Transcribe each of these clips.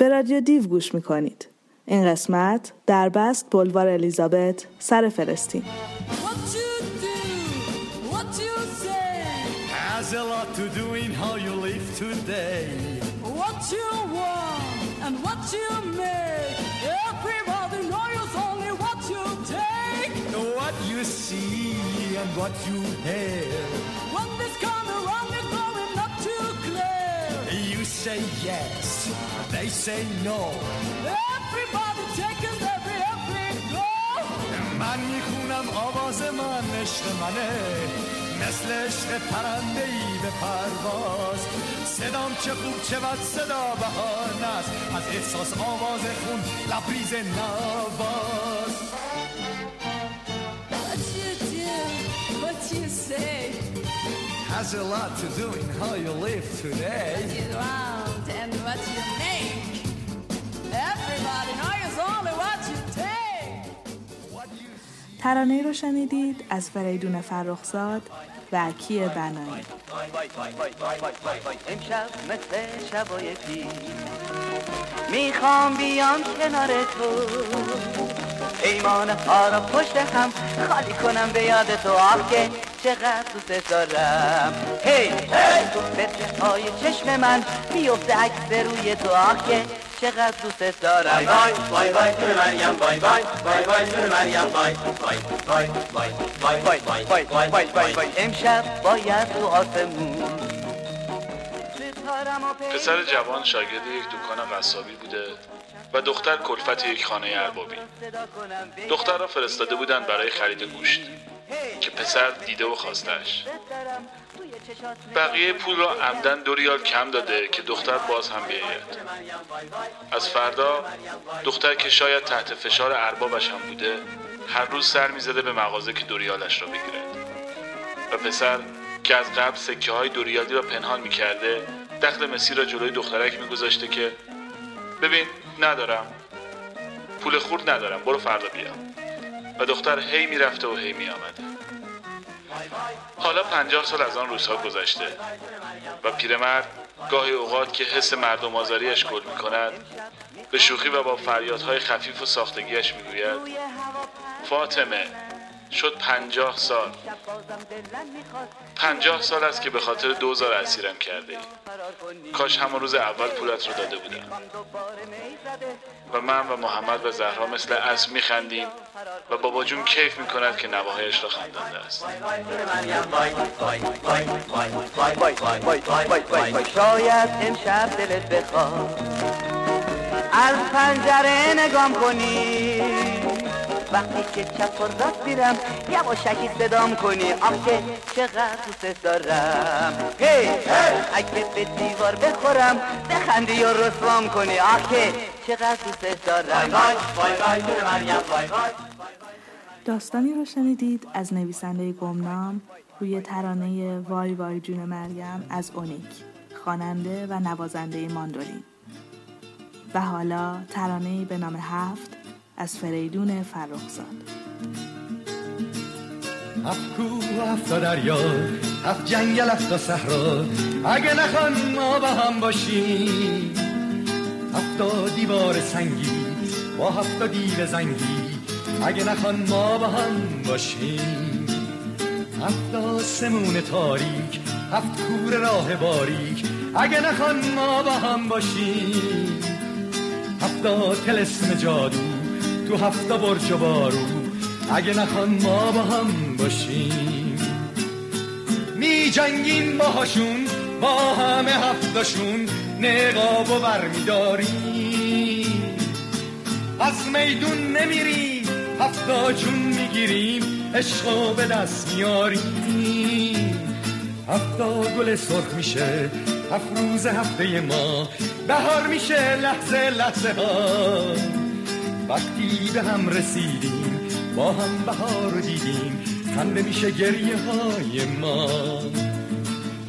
به رادیو دیو گوش می‌کنید این قسمت در بست بلوار الیزابت سر فلسطین has a lot to do in how you live today. What you want and what you make. Everybody knows only what you take. What you see and what you hear. When this come around, it's blowing up too clear. You say yes. They say no. Everybody taking every, every go. من می‌خونم آواز من عشق منه مثل عشق پرنده ای به پرواز صدام چه خوب چه بد صدا بهار است از احساس آواز خون لبریز نواز you say has a lot to do in how you live today. What you want and what you make. ترانه رو شنیدید از فریدون فرخزاد و کی بنایی. امشب مثل شبای می‌خوام بیام کنار تو. ایمان ها را پشت هم خالی کنم به یاد تو. آه که چقدر دوست دارم. هی هی تو فتره های چشم من میفته عکس روی تو. آه که چقدر دوست دارم بای بای بای بای جون مریم بای بای بای بای جون مریم بای بای بای بای بای بای بای بای بای بای امشب باید تو آسمون پسر جوان شاگرد یک دکان قصابی بوده و دختر کلفت یک خانه اربابی دختر را فرستاده بودند برای خرید گوشت که پسر دیده و خواستش بقیه پول را عمدن دو ریال کم داده که دختر باز هم بیاید. از فردا دختر که شاید تحت فشار اربابش هم بوده هر روز سر می‌زده به مغازه که دوریالش را بگیرد و پسر که از قبل سکه های دوریالی را پنهان می‌کرده دخل مسی را جلوی دخترک میگذاشته که ببین ندارم. پول خورد ندارم برو فردا بیا. و دختر هی می‌رفته و هی میآمده. حالا پنجاه سال از آن روزها گذشته و پیرمرد گاهی اوقات که حس مردم آزاریش گل می کند به شوخی و با فریادهای خفیف و ساختگیش می‌گوید فاطمه شد پنجاه سال. پنجاه سال است که به خاطر دوزار اسیرم کرده ای. کاش همون روز اول پولت رو داده بودم. و من و محمد و زهرا مثل اسب میخندیم و بابا جون کیف می‌کند که نواهایش را خندنده است. شاید امشب دلت بخواد. از پنجره نگام کنی. وقتی که چپ و راست میرم یواشکی صدام کنی آخه چقدر دوست دارم. هی اگه به دیوار بخورم بخندی و رسوام کنی آخه چقدر دوست دارم. داستانی رو شنیدید از نویسنده گمنام روی ترانه وای وای جون مریم از اونیک خواننده و نوازنده ماندولین. و حالا ترانه به نام هفت از فریدون فرخزاد. هفت کو هفت دریا هفت جنگل هفت صحرا اگه نخوان ما با هم باشیم. هفت دیوار سنگی با هفت دیو زنگی اگه نخوان ما با هم باشیم. هفت سمون تاریک هفت کور راه باریک اگه نخوان ما با هم باشیم. هفت تلسم جادو تو هفته و بارو اگه نخوان ما با هم باشیم. می جنگیم باهاشون با همه هفتاشون نقاب و برمیداریم از میدون نمیریم هفتا جون می‌گیریم عشق به دست میاریم هفتا گل سرخ میشه هفت روز هفته ما بهار میشه لحظه لحظه ها. وقتی به هم رسیدیم با هم بهار دیدیم خنده میشه گریه های ما.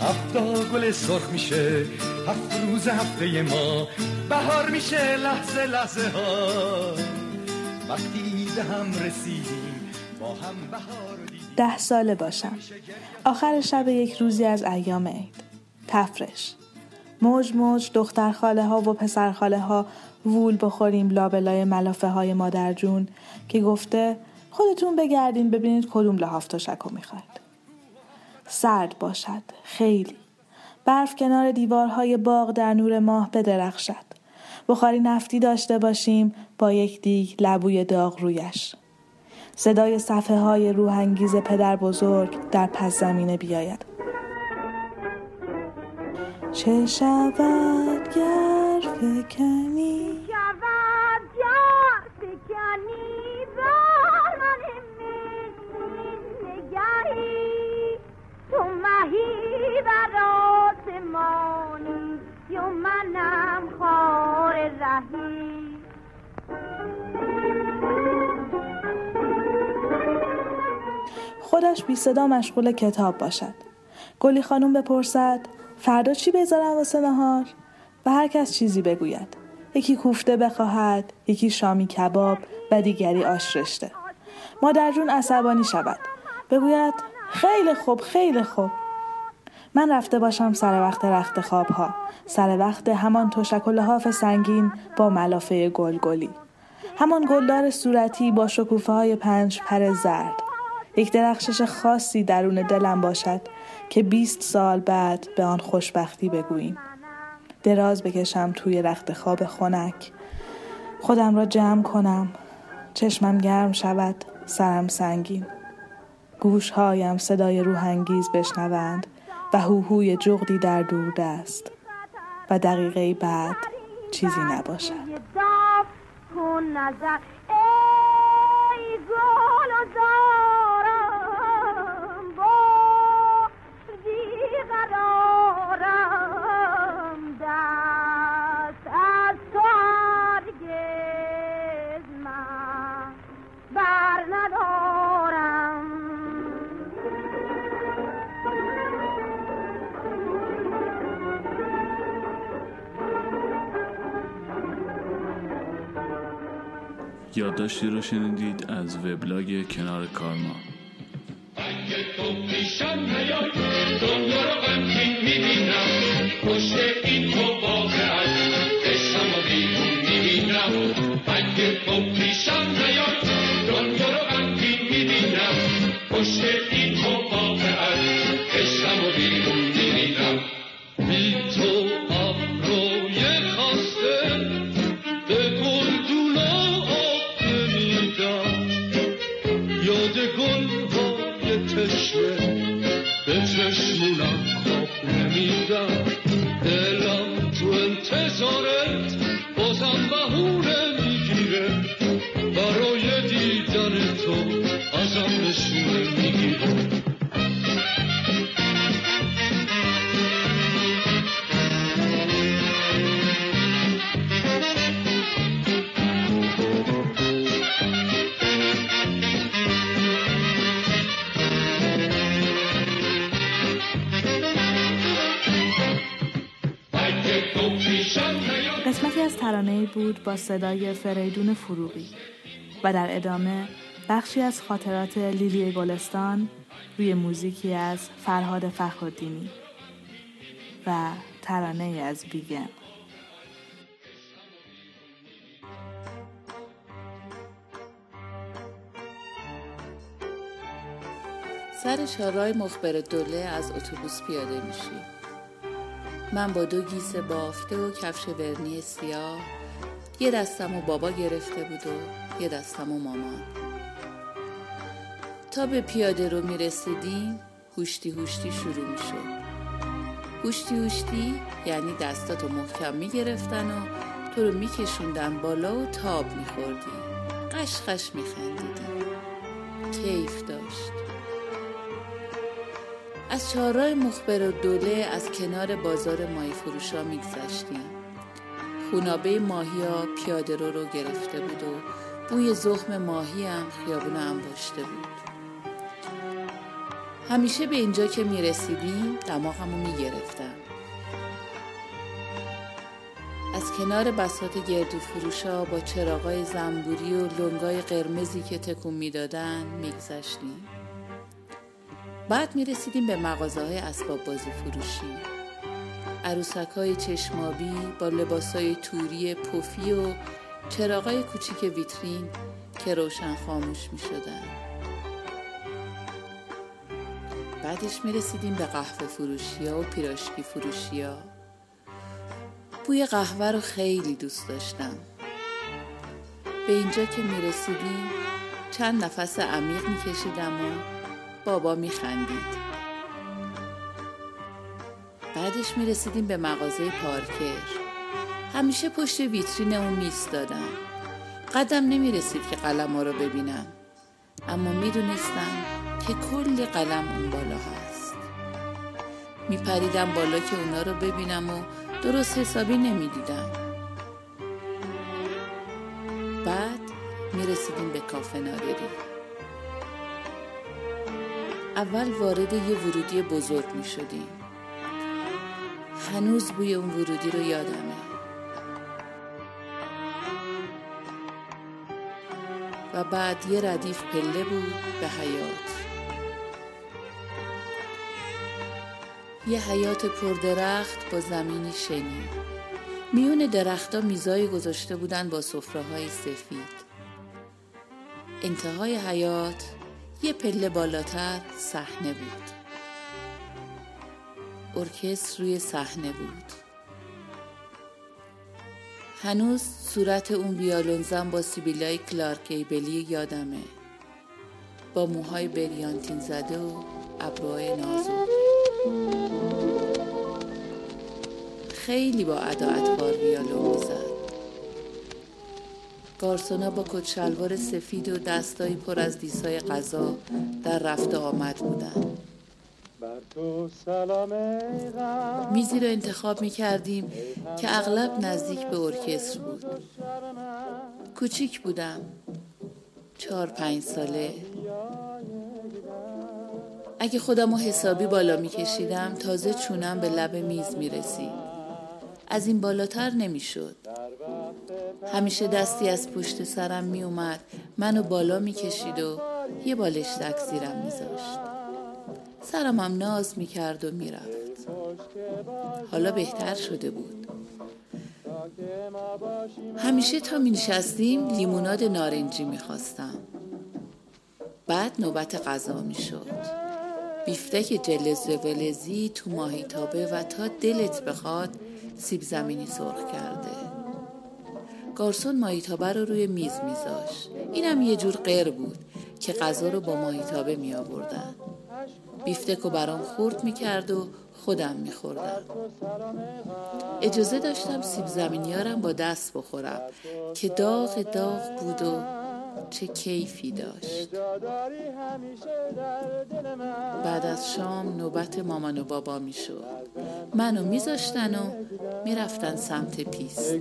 هفتا گل سرخ میشه هفت روز هفته ما. بهار میشه لحظه لحظه ها. وقتی به هم رسیدیم با هم بهار ده ساله باشم. آخر شب یک روزی از ایام عید. تفرش. موج موج دختر خاله ها و پسر خاله ها وول بخوریم لابلای ملافه های مادر جون که گفته خودتون بگردین ببینید کدوم لحاف تشکو می‌خواید. سرد باشد خیلی. برف کنار دیوارهای باغ در نور ماه بدرخشد. بخاری نفتی داشته باشیم با یک دیگ لبوی داغ رویش. صدای صفحه های روحانگیز پدر بزرگ در پس زمینه بیاید. چه شود گر فکنی؟ شود گر فکنی بر من نگهی. تو مهی بر آسمانی یا منم خار رهی. خودش بی صدا مشغول کتاب باشد. گلی خانم بپرسد فردا چی بذارم واسه نهار؟ و هر کس چیزی بگوید. یکی کوفته بخواهد یکی شامی کباب و دیگری آش رشته مادر جون عصبانی شود. بگوید خیلی خوب خیلی خوب. من رفته باشم سر وقت رخت خواب ها سر وقت همان تشک و لحاف سنگین با ملافه گلگلی. همان گلدار صورتی با شکوفه های پنج پر زرد. یک درخشش خاصی درون دلم باشد. که بیست سال بعد به آن خوشبختی بگوییم. دراز بکشم توی رخت خواب خنک. خودم را جمع کنم. چشمم گرم شود. سرم سنگین. گوشهایم صدای روحانگیز بشنوند و هوهوی جغدی در دور دست. و دقیقه بعد چیزی نباشد. یادداشتی رو شنیدید از وبلاگ کنار کارما. اگه تو پیشم نیای دنیا رو غمگین می‌بینم. پشت قسمتی از ترانه بود با صدای فریدون فروغی و در ادامه بخشی از خاطرات لیلی گلستان روی موزیکی از فرهاد فخرالدینی و ترانه از بیگن سر چهارراه مخبر دوله از اتوبوس پیاده میشی. من با دو گیسه بافته و کفش ورنی سیاه. یه دستم و بابا گرفته بود و یه دستم و مامان. تا به پیاده رو می‌رسیدیم هوشتی هوشتی شروع می‌شد هوشتی هوشتی یعنی دستاتو محکم می‌گرفتن و تو رو میکشوندن بالا و تاب میخوردی. قش قش میخندیدی. کیف داشت. از چهارراه مخبر و دوله از کنار بازار ماهی فروشا میگذشتیم. خونابه ماهی ها پیاده رو رو گرفته بود و بوی زخم ماهی هم خیابون انباشته بود. همیشه به اینجا که می‌رسیدیم دماغمو می‌گرفتم. از کنار بساط گردو فروشا با چراغای زنبوری و لنگای قرمزی که تکون می‌دادن میگذشتیم. بعد می رسیدیم به مغازه های اسباب بازی فروشی عروسک های چشمابی با لباس های توری پفی و چراغای کوچیک ویترین که روشن خاموش می شدن. بعدش می رسیدیم به قهوه فروشی ها و پیراشکی فروشی ها. بوی قهوه رو خیلی دوست داشتم. به اینجا که می رسیدیم چند نفس عمیق می کشیدم و بابا می خندید. بعدش می رسیدیم به مغازه پارکر. همیشه پشت ویترین اون میستادم. قدم نمی رسید که قلم رو ببینم. اما می دونستم که کلی قلم اون بالا هست. می پریدم بالا که اونا رو ببینم و درست حسابی نمی دیدم. بعد می رسیدیم به کافه نادری. اول وارد یه ورودی بزرگ می شدیم. هنوز بوی اون ورودی رو یادمه. و بعد یه ردیف پله بود به حیات. یه حیات پردرخت با زمینی شنی. میون درختها میزایی گذاشته بودن با صفره های سفید. انتهای حیات یه پله بالاتر صحنه بود. ارکستر روی صحنه بود. هنوز صورت اون ویالونزن با سیبیلای کلارک ایبلی یادمه. با موهای بریانتین زده و ابروهای نازک. خیلی با ادا اطوار ویالون می‌زد. گارسونا با کت شلوار سفید و دستایی پر از دیسای غذا در رفت آمد بودن. میزی رو انتخاب می کردیم که اغلب نزدیک به ارکستر بود. کوچیک بودم. چهار پنج ساله. اگه خودم رو حسابی بالا می کشیدم تازه چونم به لب میز می رسید از این بالاتر نمی شد همیشه دستی از پشت سرم می اومد منو بالا می کشید و یه بالشتک زیرم می زاشت. سرم هم ناز می کرد و می رفت. حالا بهتر شده بود. همیشه تا می نشستیم لیموناد نارنجی می خواستم. بعد نوبت غذا می شد. بیفتک جلز ولزی تو ماهیتابه و تا دلت بخواد سیب زمینی سرخ کرده. گارسون ماهیتابه رو روی میز میذاشت. اینم یه جور غیر بود که غذا رو با ماهیتابه می آوردن. بیفتک رو برام خورد می کرد و خودم می خوردم. اجازه داشتم سیب زمینیارم با دست بخورم که داغ داغ بود و چه کیفی داشت. بعد از شام نوبت مامان و بابا می شد منو میذاشتن و می‌رفتن سمت پیست.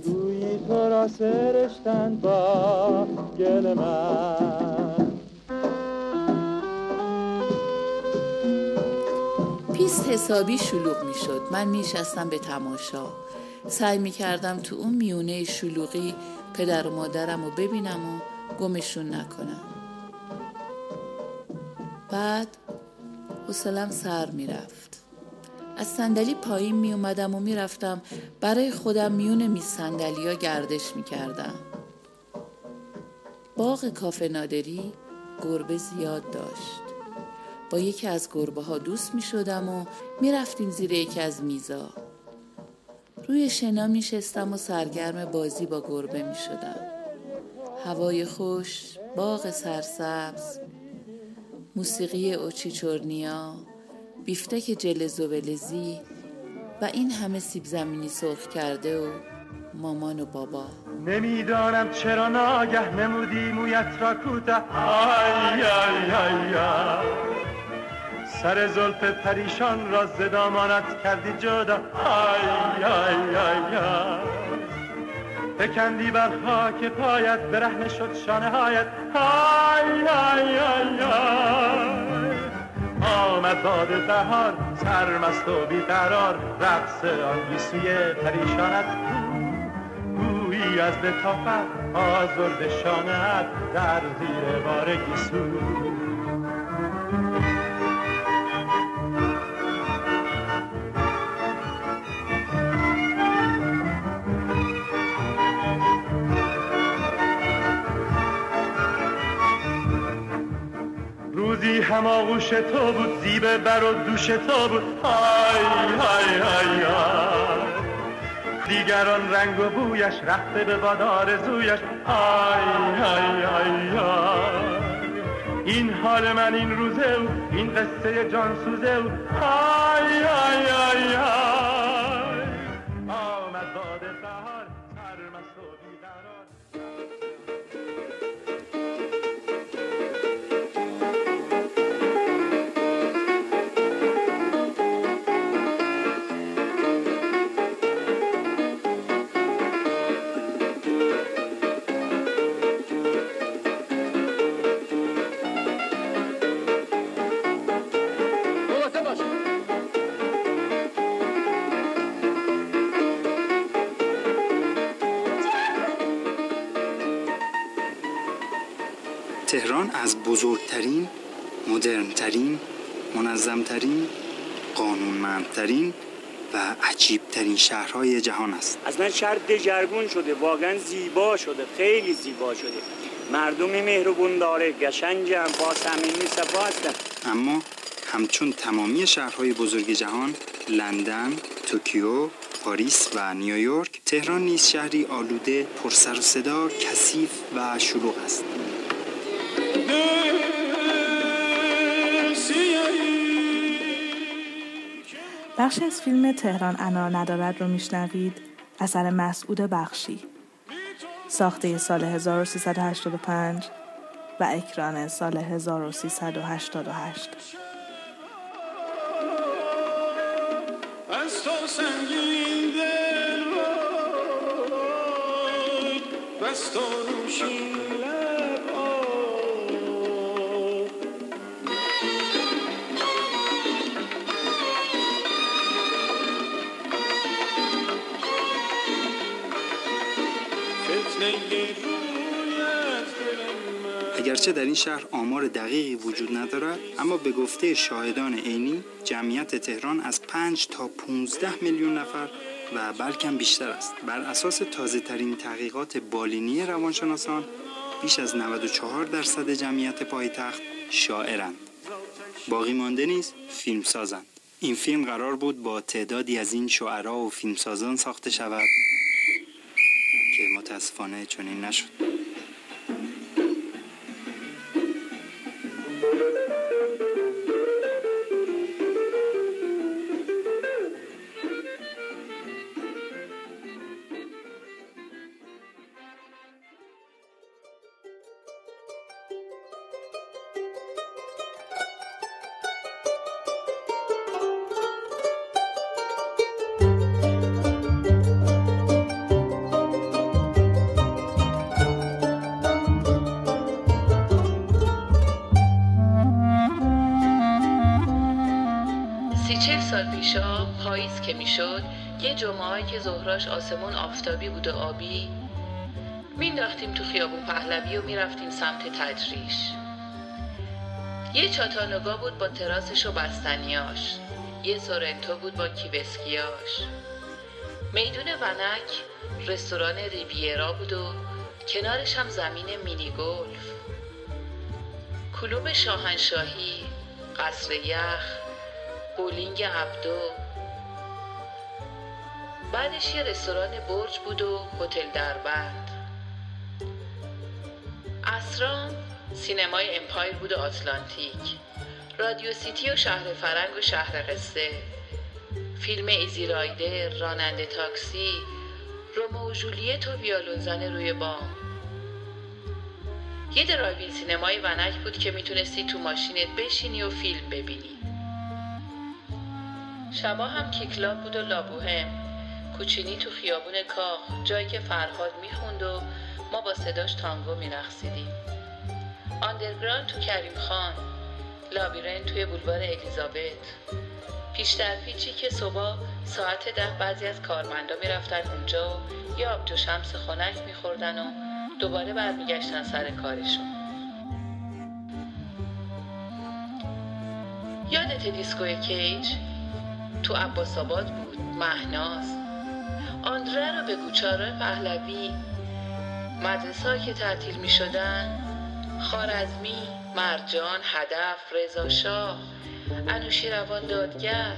تو را سرشتن با گل من. پیست حسابی شلوغ می شد من میشستم به تماشا. سعی می کردم تو اون میونه شلوغی پدر و مادرم رو ببینم و گمشون نکنم بعد حوصلم سر می‌رفت از صندلی پایین می اومدم و می‌رفتم برای خودم میون می ها گردش می کردم. باغ کافه نادری گربه زیاد داشت. با یکی از گربه ها دوست می شدم و می رفتیم زیر یکی از میزا. روی شنا می شستم و سرگرم بازی با گربه می شدم. هوای خوش، باغ سرسبز، موسیقی اوچیچورنیا، بیفتک جلز و ولزی و این همه سیب زمینی سرخ کرده و مامان و بابا. نمی‌دانم چرا ناگه نمودی مویت را کوته. آی آی آی. سر زلف پریشان را زدامانت کردی جدا. آی آی آی آی. فکندی بر خاک پایت برهنه شد شانه هایت. آی آی آی آمد باد بهار سرمست و بیقرار. رقص آن گیسوی پریشانت. گویی از لطافت آزرد شانت در زیر بار گیسو هم آغوش تو بود زیبه بر و دوش تو بود. های های های های. دیگران رنگ و بویش رفته به باد آرزویش آی آی آی این حال من این روزه او این قصه جان سوزه او. آی آی بزرگترین، مدرنترین، منظمترین، قانونمندترین و عجیبترین شهرهای جهان است. اصلا شهر دژرگون شده واقعا زیبا شده خیلی زیبا شده مردمی مهربون داره گشنجم با صمیمی صفا هستن اما همچون تمامی شهرهای بزرگ جهان لندن، توکیو، پاریس و نیویورک تهران نیز شهری آلوده، پر سر و صدا، کثیف و شلوغ است. بخشی از فیلم تهران انار ندارد رو میشنوید. اثر مسعود بخشی. ساخته سال 1385 و اکران سال 1388 از تو سنگین این شهر آمار دقیقی وجود ندارد اما به گفته شاهدان عینی جمعیت تهران از 5 تا 15 میلیون نفر و بلکه بیشتر است. بر اساس تازه ترین تحقیقات بالینی روانشناسان بیش از 94 درصد جمعیت پایتخت شاعرند. باقی مانده نیز فیلم سازند این فیلم قرار بود با تعدادی از این شعرا و فیلمسازان ساخته شود که متاسفانه چنین نشد. little bit. جمعه که ظهراش آسمون آفتابی بود و آبی. مینداختیم تو خیابون پهلوی و می‌رفتیم سمت تجریش یه چاتانوگا بود با تراسش و بستنیاش. یه سورنتو بود با کیوسکیاش میدون ونک رستوران ریویرا بود و کنارش هم زمین مینی گلف. کلوب شاهنشاهی قصر یخ بولینگ عبدو. بعدش یه رستوران برج بود و هتل دربند اسرام سینمای امپایر بود و آتلانتیک. رادیو سیتی و شهر فرنگ و شهر قصه. فیلم Easy Rider راننده تاکسی رومئو و ژولیت و ویولون زن روی بام. یه drive-in سینمای ونک بود که می‌تونستی تو ماشینت بشینی و فیلم ببینی. شبا هم کیکلاب بود و لابوهم کوچینی تو خیابون کاخ جایی که فرهاد می‌خوند و ما با صداش تانگو میرقصیدیم. آندرگراند تو کریم خان لابیرن توی بولوار الیزابت. پیشتر پیچی که صبح ساعت ده بعضی از کارمندا می‌رفتن اونجا و یه آبجو شمس خنک میخوردن و دوباره برمیگشتن سر کارشون. یادت دیسکوی کیج؟ تو عباس آباد بود مهناز. آندره رو به گوچاره پهلوی مدرسه که تعطیل می شدن خارزمی مرجان هدف رضا شاه انوشیروان دادگر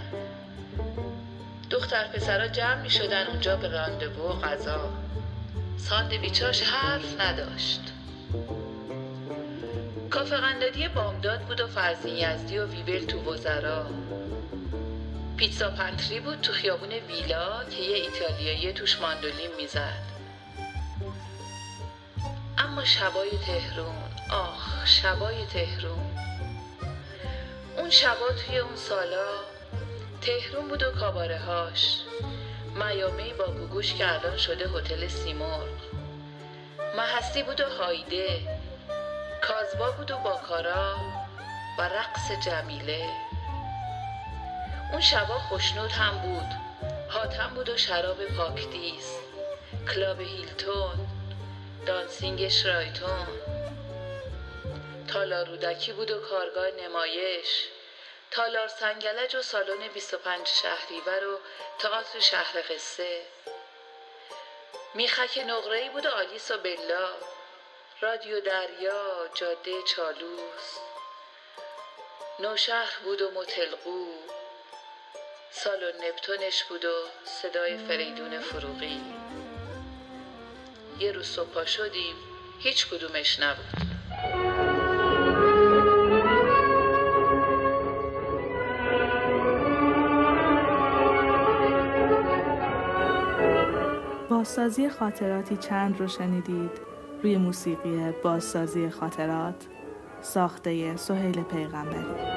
دختر پسرا جمع می شدن اونجا به راندوو و غذا. ساندویچاش حرف نداشت. کافه قندادی بامداد بود و فرزین یزدی و ویول تو وزرا. پیتزا پنتری بود تو خیابون ویلا که یه ایتالیایی توش ماندولین می‌زد. اما شبای تهرون آخ شبای تهرون. اون شبا توی اون سالا تهرون بود و کاباره هاش میامه با گوگوش که الان شده هتل سیمرغ. مهستی بود و هایده. کازبا بود و باکارا و رقص جمیله. اون شبا خوشنود هم بود. حاتم بود و شراب پاکدیس کلاب هیلتون. dancing شرایتون تالار رودکی بود و کارگاه نمایش. تالار سنگلج و سالن 25 شهریور و تئاتر شهر قصه. میخک نقره‌ای بود و آلیس و بلا. رادیو دریا جاده چالوس. نوشهر بود و متلقو سالن نپتونش بود و صدای فریدون فروغی. یه روز صبح شدیم هیچ کدومش نبود. بازسازی خاطراتی چند رو شنیدید؟ روی موسیقی بازسازی خاطرات ساخته سهیل پیغمبری.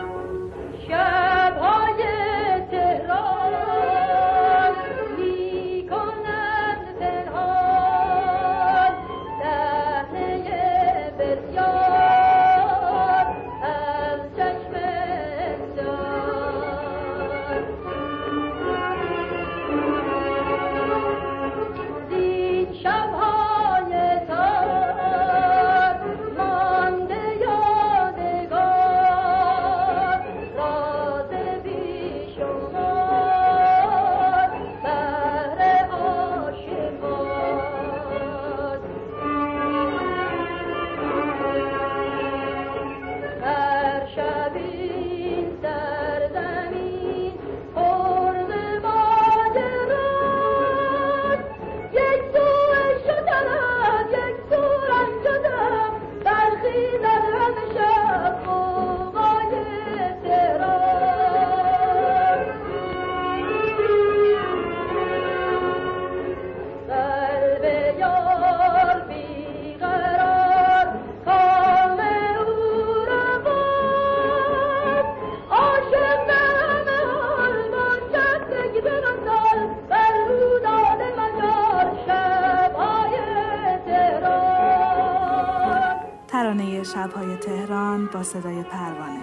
ترانه شبهای تهران با صدای پروانه.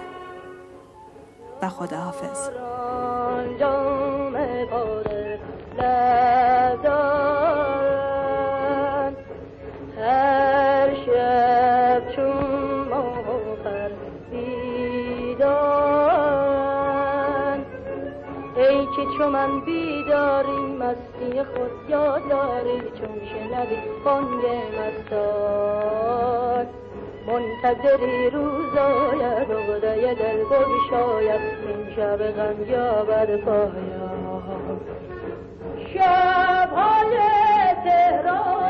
و خداحافظ. هر شب چون ای چو من بیداری مستی خود یاد داری چون شنوی بانگ مستان. منتظری روز آید عقده دل بگشاید این شب غم یابد پایان. شبهای تهران